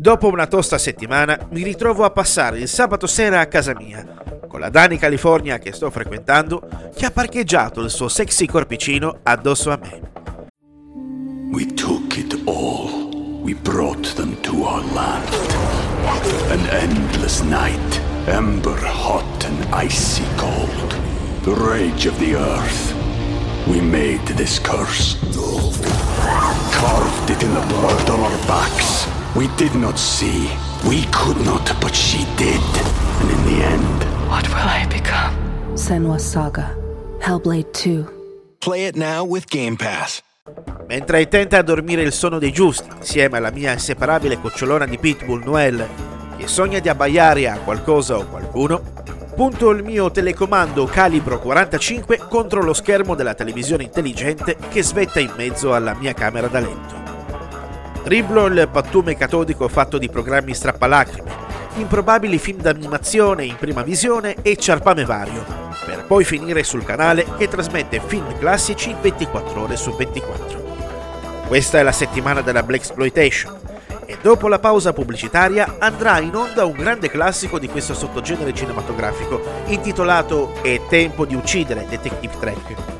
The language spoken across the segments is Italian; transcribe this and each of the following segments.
Dopo una tosta settimana mi ritrovo a passare il sabato sera a casa mia, con la Dani California che sto frequentando, che ha parcheggiato il suo sexy corpicino addosso a me. we took it all. We brought them to our land. An endless night, ember hot and icy cold. The rage of the earth. We made this curse. Carved it in the blood on our backs. We did not see. We could not, but she did. And in the end, What will I become? Senwa Saga. Hellblade 2. Play it now with Game Pass. Mentre intenta a dormire il sonno dei giusti, insieme alla mia inseparabile cucciolona di pitbull Noelle, che sogna di abbaiare a qualcosa o qualcuno, punto il mio telecomando calibro 45 contro lo schermo della televisione intelligente che svetta in mezzo alla mia camera da letto. Il pattume catodico fatto di programmi strappalacrime, improbabili film d'animazione in prima visione e ciarpame vario, per poi finire sul canale che trasmette film classici 24 ore su 24. Questa è la settimana della Black Exploitation e dopo la pausa pubblicitaria andrà in onda un grande classico di questo sottogenere cinematografico intitolato È tempo di uccidere Detective del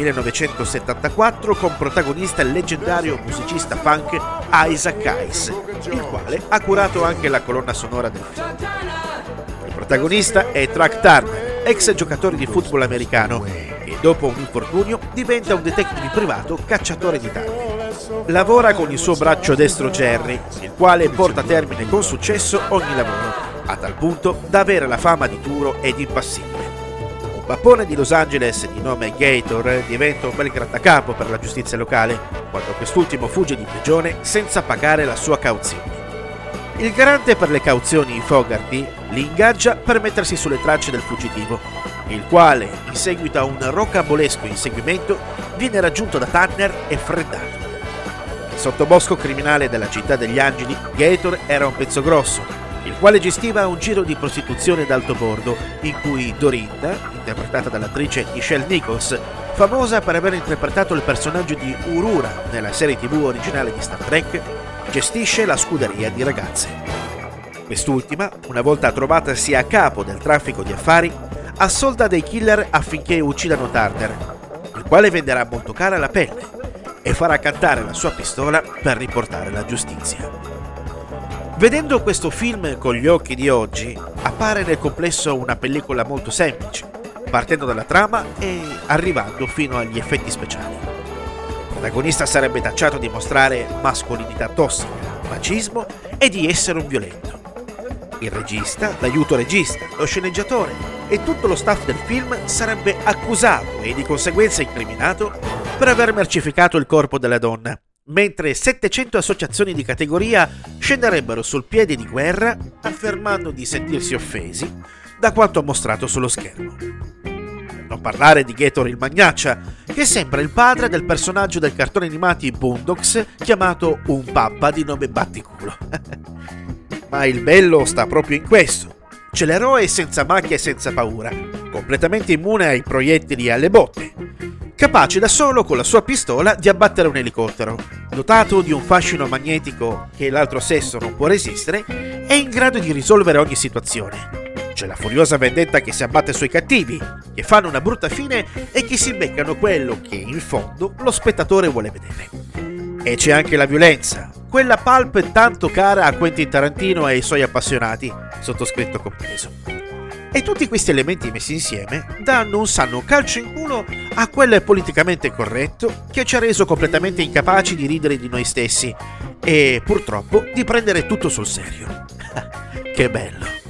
1974 con protagonista il leggendario musicista funk Isaac Hayes, il quale ha curato anche la colonna sonora del film. Il protagonista è Track Turner, ex giocatore di football americano, che dopo un infortunio diventa un detective privato cacciatore di danni. Lavora con il suo braccio destro Jerry, il quale porta a termine con successo ogni lavoro, a tal punto da avere la fama di duro ed impassibile. Un pappone di Los Angeles di nome Gator diventa un bel grattacapo per la giustizia locale, quando quest'ultimo fugge di prigione senza pagare la sua cauzione. Il garante per le cauzioni Fogarty li ingaggia per mettersi sulle tracce del fuggitivo, il quale, in seguito a un rocambolesco inseguimento, viene raggiunto da Tanner e freddato. Il sottobosco criminale della città degli angeli, Gator era un pezzo grosso, il quale gestiva un giro di prostituzione d'alto bordo, in cui Dorinda, interpretata dall'attrice Michelle Nichols, famosa per aver interpretato il personaggio di Urura nella serie tv originale di Star Trek, gestisce la scuderia di ragazze. Quest'ultima, una volta trovatasi a capo del traffico di affari, assolda dei killer affinché uccidano Turner, il quale venderà molto cara la pelle e farà cantare la sua pistola per riportare la giustizia. Vedendo questo film con gli occhi di oggi, appare nel complesso una pellicola molto semplice, partendo dalla trama e arrivando fino agli effetti speciali. Il protagonista sarebbe tacciato di mostrare mascolinità tossica, macismo e di essere un violento. Il regista, l'aiuto regista, lo sceneggiatore e tutto lo staff del film sarebbe accusato e di conseguenza incriminato per aver mercificato il corpo della donna, mentre 700 associazioni di categoria scenderebbero sul piede di guerra affermando di sentirsi offesi da quanto mostrato sullo schermo. Per non parlare di Gator il Magnaccia, che sembra il padre del personaggio del cartone animati Boondocks chiamato un pappa di nome Batticulo. Ma il bello sta proprio in questo. C'è l'eroe senza macchia e senza paura, completamente immune ai proiettili e alle botte, capace da solo con la sua pistola di abbattere un elicottero, dotato di un fascino magnetico che l'altro sesso non può resistere, è in grado di risolvere ogni situazione. C'è la furiosa vendetta che si abbatte sui cattivi, che fanno una brutta fine e che si beccano quello che in fondo lo spettatore vuole vedere. E c'è anche la violenza, quella pulp tanto cara a Quentin Tarantino e ai suoi appassionati, sottoscritto compreso. E tutti questi elementi messi insieme danno un sano calcio in culo a quel politicamente corretto che ci ha reso completamente incapaci di ridere di noi stessi e purtroppo di prendere tutto sul serio. che bello.